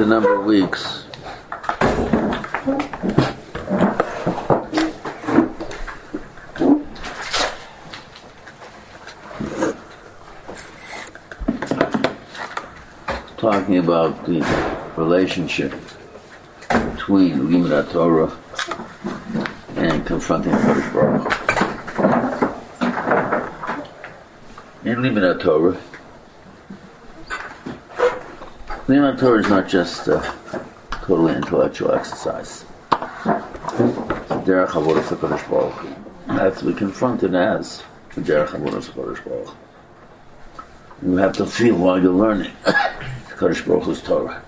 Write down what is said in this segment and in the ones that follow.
a number of weeks talking about the relationship between Limud Torah and confronting Kodesh Baruch. In Limud Torah, Limud Torah is not just a totally intellectual exercise. Derech Avodah Kodesh Baruch. That's we confront it as Derech Avodah Kodesh Baruch. You have to feel while you're learning. Kodesh Baruch Hu's Torah.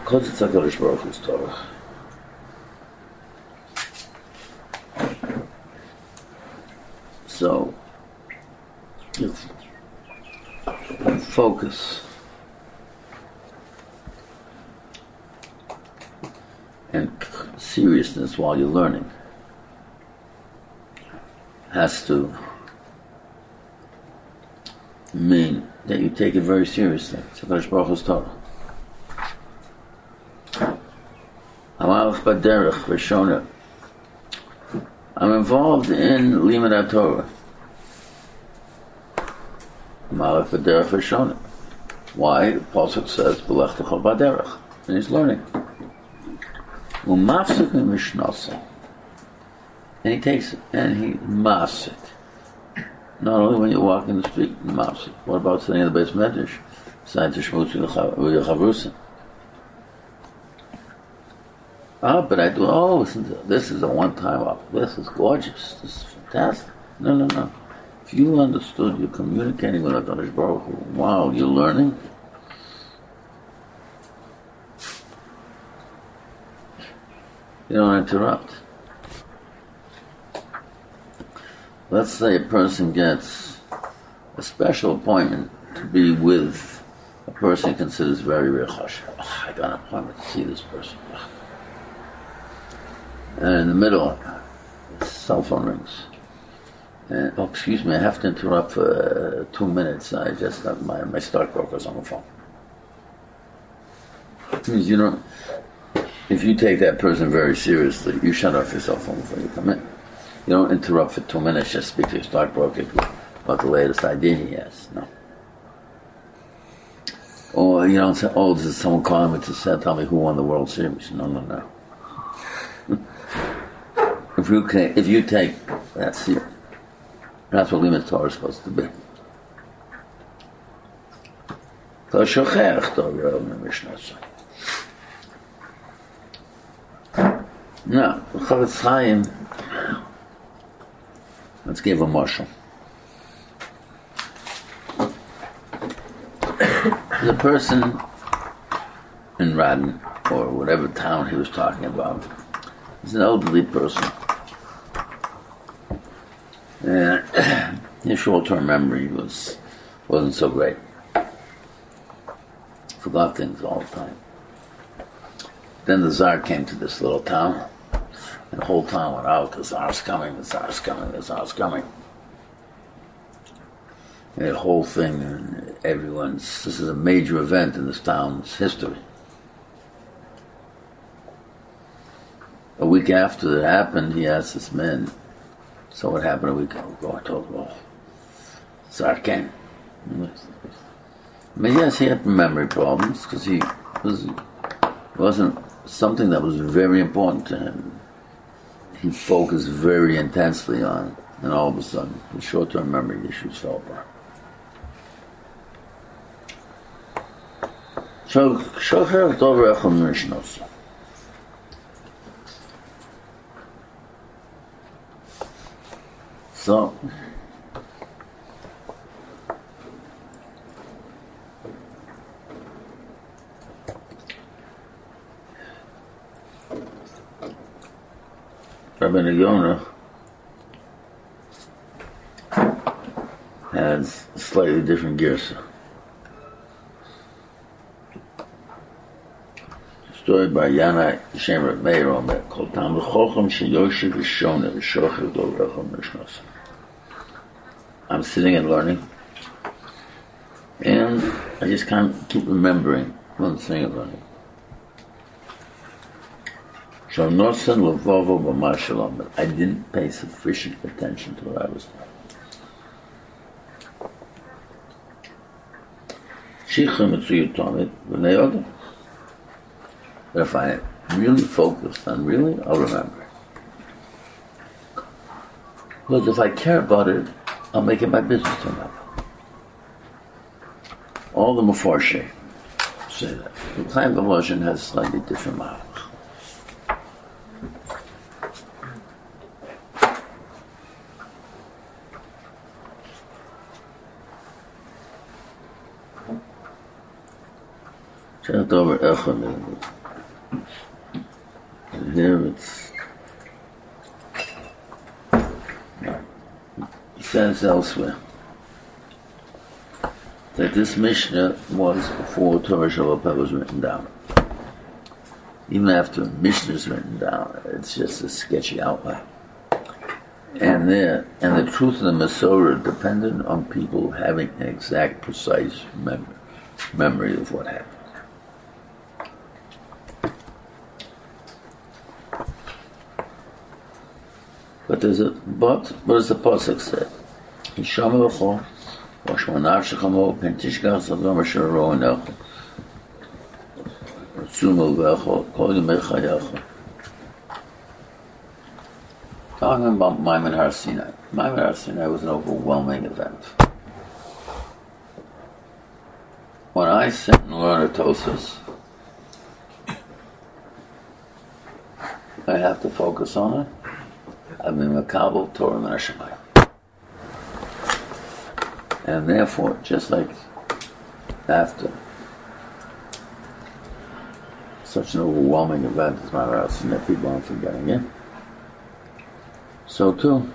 Because it's a Kodesh Baruch Hu's Torah. So, if focus and seriousness while you're learning has to mean that you take it very seriously. It's a Kodesh Baruch Torah. I'm involved in Limud Torah. Amalach Baderech Veshona. Why? The Pasuk says, Belech Techol Baderech. And he's learning. And he takes it, and he mafsik. Not only when you walk in the street, mouse. What about sitting in the beis medrash? The. Ah, but I do. Oh, this is a one-time up. This is gorgeous. This is fantastic. No, no, no. You understood, you're communicating with Hakadosh Baruch Hu. Wow, you're learning. You don't interrupt. let's say a person gets a special appointment to be with a person he considers very real Oh, I got an appointment to see this person. Ah. And in the middle, cell phone rings. And, oh, excuse me, I have to interrupt for uh, two minutes. I just have my, my stockbroker's on the phone. It means you know, if you take that person very seriously, you shut off your cell phone before you come in. You don't interrupt for two minutes, just speak to your stockbroker about the latest idea he has. No. Or you don't say, oh, this is someone calling me to say, tell me who won the World Series. No, no, no. if you can, if you take that serious, that's what Limud Torah is supposed to be. Now, Chofetz Chaim Let's give a marshal. the person in Radin, or whatever town he was talking about, is an elderly person. Uh, and his short-term memory was wasn't so great. Forgot things all the time. Then the czar came to this little town and the whole town went out, the Tsar's coming, the Tsar's coming, the Tsar's coming. And the whole thing, everyone's, this is a major event in this town's history. A week after it happened, he asked his men, so what happened a week ago? I told him, i can yes, he had memory problems because he was wasn't something that was very important to him. He focused very intensely on it, and all of a sudden, the short-term memory issues fell apart. Shall, shall So, Rabbi Yonah has slightly different gears. Story by Yana Shemer Meir Omer called Tam L'Chochem Sheyoshiv V'Shona V'Shocher Dov Rechom Mishnos. I'm sitting and learning. And I just can't keep remembering one thing about it. So Shonosan Lavovo B'Mashalom. I didn't pay sufficient attention to what I was doing. But if I really focused on really, I'll remember. Because if I care about it, I'll make it my business to remember. All the Mefarsheh say that. The Chaim Volozhin has slightly different model. Checked over Echon and here it's it says elsewhere that this Mishnah was before Torah Shabbat was written down. Even after Mishnah is written down, it's just a sketchy outline. And there, and the truth of the Masorah dependent on people having an exact, precise mem- memory of what happened. But there's a but what does the pasuk say? Yisham ושמונה שחמו פן תשכח סדום אשר ראו עיניך ותשומו ואכול כל ימי חייך. Talking about Maimon Har Sinai. Maimon Har Sinai was an overwhelming event. When I sit and learn Atosis, I have to focus on it. I'm in Makabal Torah and Hashemayim. and therefore, just like after such an overwhelming event as my house and every bomb from getting in, so too,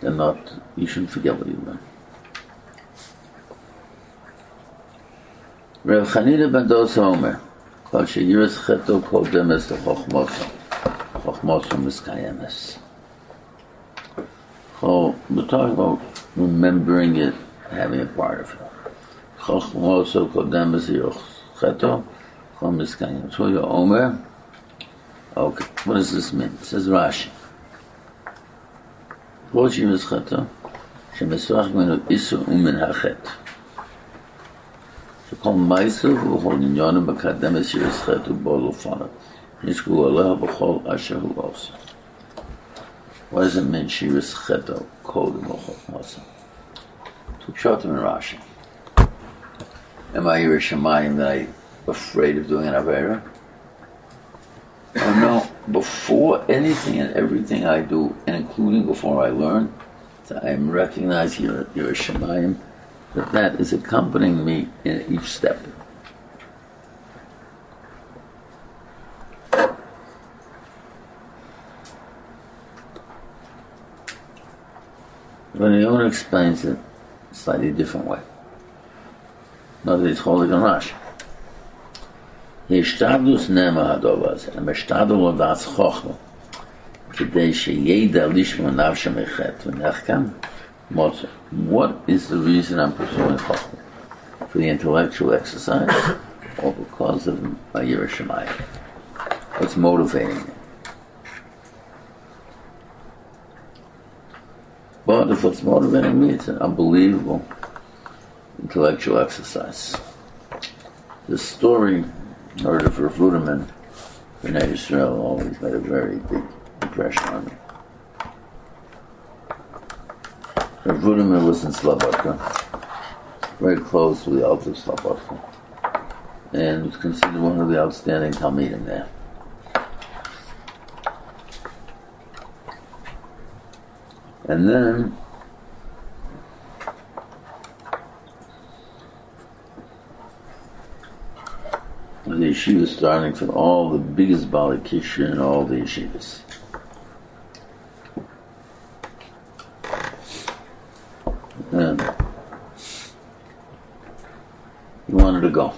they're not, you shouldn't forget what you learned. Rav Chanina ben Dosa Omer. So we're talking about remembering it, having a part of it. also Omer. Okay, what does this mean? It says Rashi. כל שימוש חטא, שמסוח ממנו איסור ומן החטא. שכל מייסר ובכל עניון מקדם את שירס חטא ובו לפניו. נשקו עליה בכל אשר הוא עושה. What does it mean? She Shiras cheto kodem also. To Pshatim in Rashi. Am I yiras shamayim that I'm afraid of doing an Avera? Oh no, before anything and everything I do, and including before I learn, I am recognizing yiras shamayim that that is accompanying me in each step. But the owner explains it slightly different way. Not that it's holy ganache. השתדלוס נאמר הדוב הזה, הם השתדלו לדעת חוכמה, כדי שידע לשמוע נפשם מחטא ונחכם מוצא. What is the reason I'm pursuing חוכמה? For the intellectual exercise or because of my yiras shamayim? What's motivating me? But if what's motivating me, it's an unbelievable intellectual exercise. The story heard of Rav Ruderman, B'nai Israel, always made a very big impression on me. Rav was in Slobodka, very close to the Alta Slobodka, and was considered one of the outstanding Talmidim there. And then the yeshiva starting from all the biggest balikisha and all the yeshivas. And he wanted to go.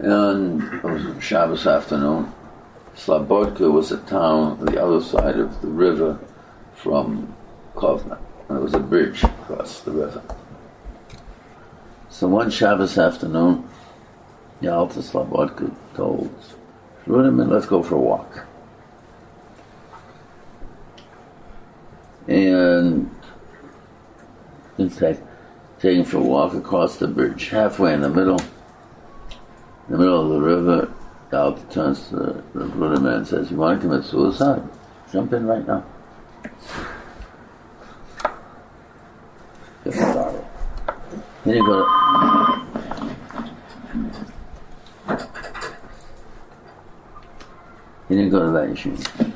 And it was Shabbos afternoon. Slobodka was a town on the other side of the river from Kovna. And there was a bridge. across the river. So one Shabbos afternoon, Yalta Slobodka told Ruderman, let's go for a walk. And in fact, taking for a walk across the bridge, halfway in the middle, in the middle of the river, Yalta turns to the, the man and says, you want to commit suicide? Jump in right now. Get started. Then you go to, he didn't go to that yeshiva.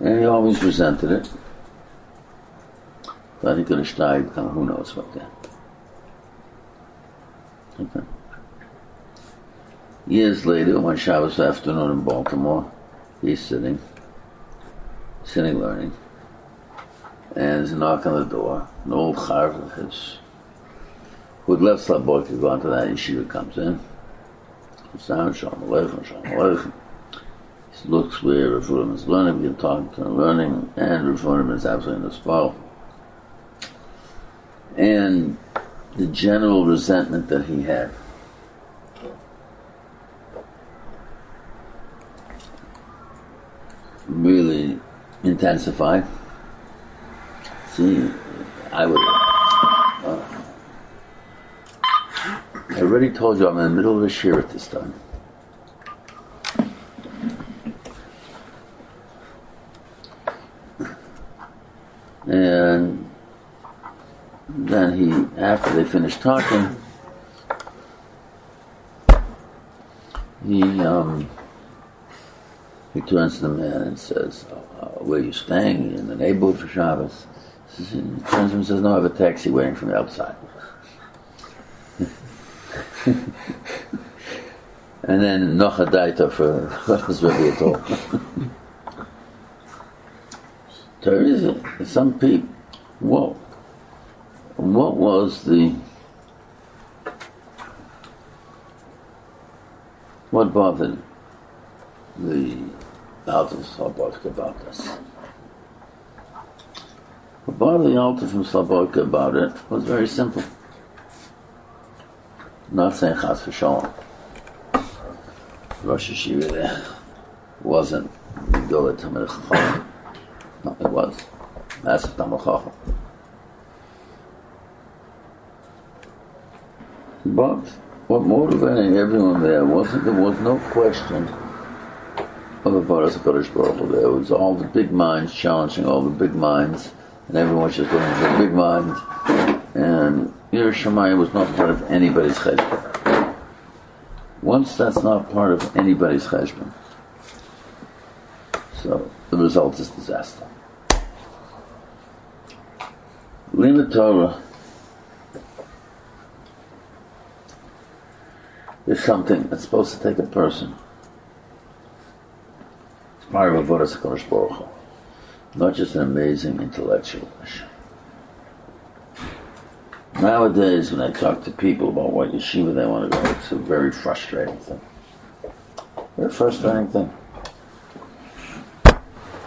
And he always resented it. Thought he could have died, who knows what that. Okay. Years later, one Shabbos afternoon in Baltimore, he's sitting, sitting learning, and there's a knock on the door. An old charv of his, who had left Slobodka, gone to that yeshiva, comes in. Sits Shalom Aleichem, Shalom Aleichem. He looks where Rav is learning, we can talk to him learning, and Rav is absolutely in the spot. And the general resentment that he had really intensified. See, I would. Uh, I already told you I'm in the middle of a shir at this time. And after they finished talking, he um, he turns to the man and says, uh, "Where are you staying? In the neighborhood for Shabbos?" He turns to him and says, "No, I have a taxi waiting for me outside." and then Nocha Daita for what was really at all. there is some people. What? What was the? What bothered the Alta Slobodka about this? What bothered the Alta from Slobodka about it was very simple. Not saying Chas v'Shalom. Rosh Hashiva there wasn't Gila Talmid Chacham. No, it was. That's Talmid Chacham. But what motivated everyone there wasn't, there was no question of a Baras Kodesh Baruch. There was all the big minds challenging all the big minds, and everyone was just looking for the big minds. And yiras shamayim was not part of anybody's cheshbon. Once that's not part of anybody's cheshbon, so the result is disaster. Limud Torah is something that's supposed to take a person. It's part of Avodah HaKadosh Baruch. Not just an amazing intellectual. Nowadays, when I talk to people about what yeshiva they want to go, it's a very frustrating thing. Very frustrating thing.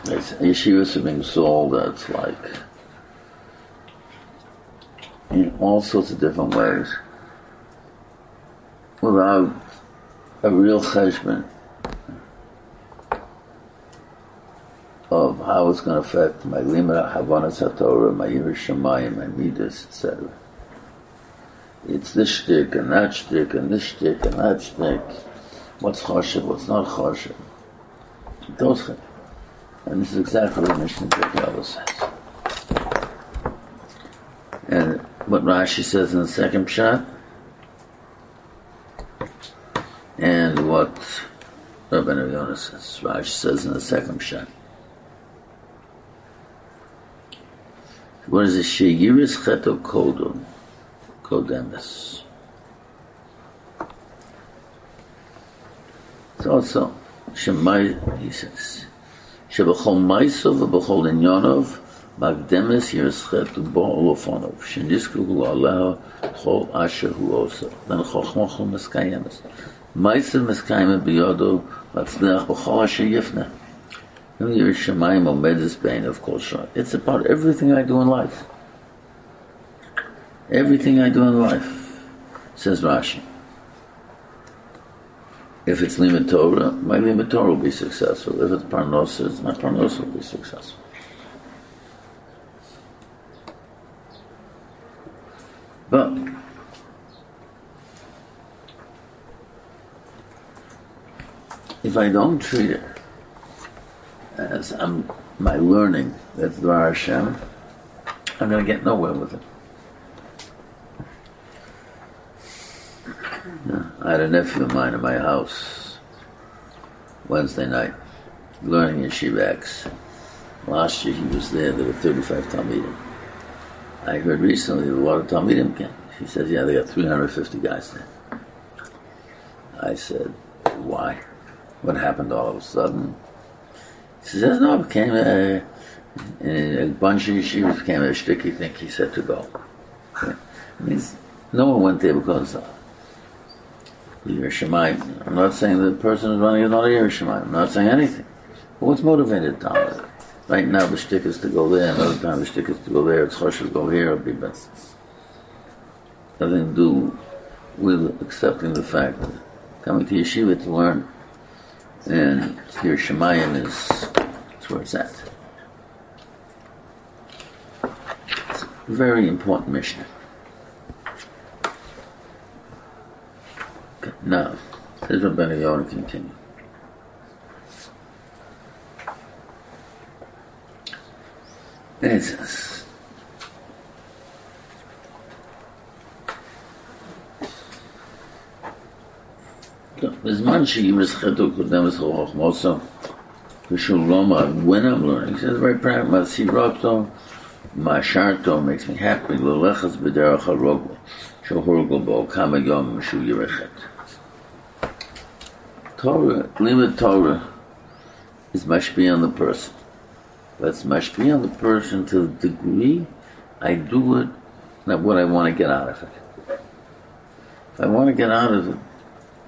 It's, yeshivas are being sold that's like in all sorts of different ways without a real cheshbon of how it's going to affect my lima, havanas hatorah, my yiras shamayim, my midas, etc. It's this shtick and that shtick and this shtick and that shtick. What's choshev, what's not choshev. Those. And this is exactly what Mishnah Berurah says. And what Rashi says in the second shot, Says, Rashi says in the second shot. What is it? Sheyiris cheto kodom, kodemis. It's also Shemai, he says, שבכל מייסו ובכל עניונוב מקדמס ירסחת בו ולפונוב, שנזכרו עליה כל אשר הוא עושה, בין Meiser miskaima biyodo matzneach b'chol asher yifna. Yerushalayim omedes bein of kol It's about everything I do in life. Everything I do in life, says Rashi. If it's limud Torah, my limud Torah will be successful. If it's parnosa, my parnosa will be successful. But if I don't treat it as I'm, my learning, that's Dvar Hashem, I'm going to get nowhere with it. I had a nephew of mine in my house Wednesday night, learning in Shivax. Last year he was there, there were 35 Talmidim. I heard recently a lot of Talmidim came. He says, yeah, they got 350 guys there. I said, why? What happened all of a sudden? He says, no, it became a, a bunch of yeshivas became a sticky thing. He said to go. Means no one went there because uh, of yiras shamayim. I'm not saying the person is running is not a Yerushalayim. I'm not saying anything. But what's motivated Talmud? Right now the shtick is to go there, another time the shtick is to go there, it's chosh to go here, it'll be best. Nothing to do with accepting the fact that coming to yeshiva to learn and here Shemayim is, is where it's at. It's a very important mission. Okay, now, here's what Ben Yonah continue. And it says, when I'm learning, it's very private, My סיברתו, makes me happy, לא לחץ בדרך הרוגו, שהורגו Torah, limud Torah is mashpi on the person. That's mashpi on the person to the degree I do it, not what I want to get out of it. If I want to get out of it,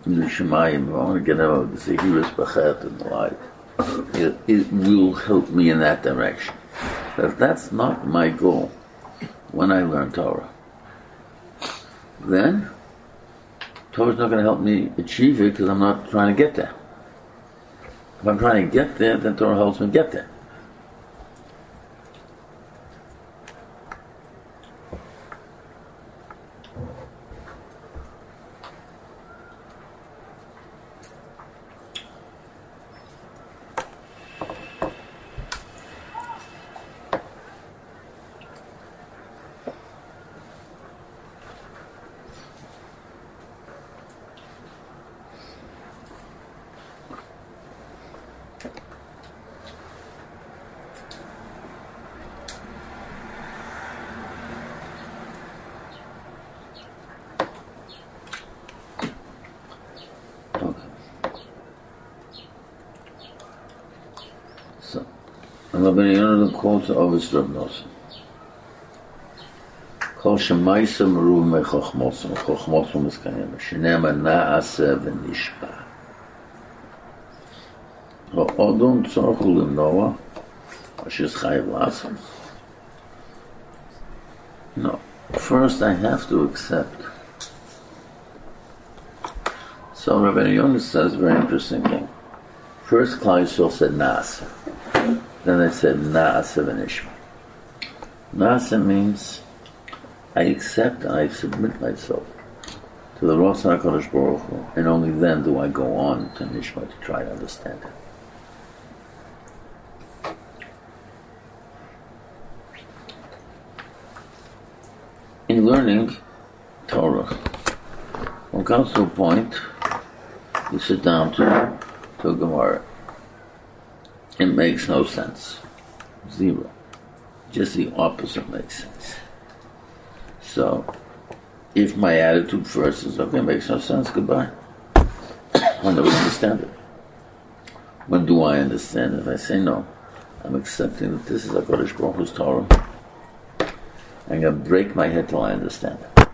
Shemayim, I want to get out of the Zehiris Bachet and the like, it, it will help me in that direction. But if that's not my goal when I learn Torah, then Torah's not going to help me achieve it because I'm not trying to get there. If I'm trying to get there, then Torah helps me get there. And Rabbi Yonadan quotes Ovis Rabnos. כל שמייסה מרוב מחוכמוסם, חוכמוסם מסקיים, שנאמר נעשה ונשבע. ואודון צורך הוא למנוע, אשר חייב לעשות. No. First, I have to accept. So Rabbi Yonah says very interesting thing. First, Klal Yisrael said Nasa. Then I said Naasa v'nishma. Naasa means I accept and I submit myself to the Rosh HaKadosh Baruch Hu, and only then do I go on to Nishma to try to understand it. In learning Torah, one comes to a point, you sit down to, to Gemara, it makes no sense. Zero. Just the opposite makes sense. So, if my attitude first is, okay, makes no sense, goodbye. When do I never understand it. When do I understand it? I say no. I'm accepting that this is a Kodesh Baruch Torah. I'm going to break my head till I understand it.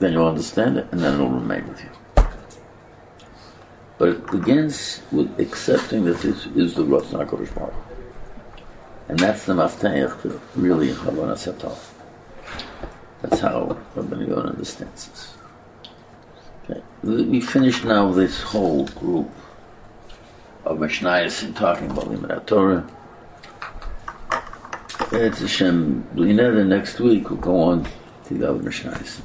Then you'll understand it, and then it'll remain with you. But it begins with accepting that this is the Ratzon HaKadosh Baruch And that's the mafteach to really Havanas Hatov. That's how Rabbi Yonah understands this. Okay. We finish now this whole group of Mishnayos in talking about Limud Torah. It's Hashem, the next week we'll go on to the other Mishnayos.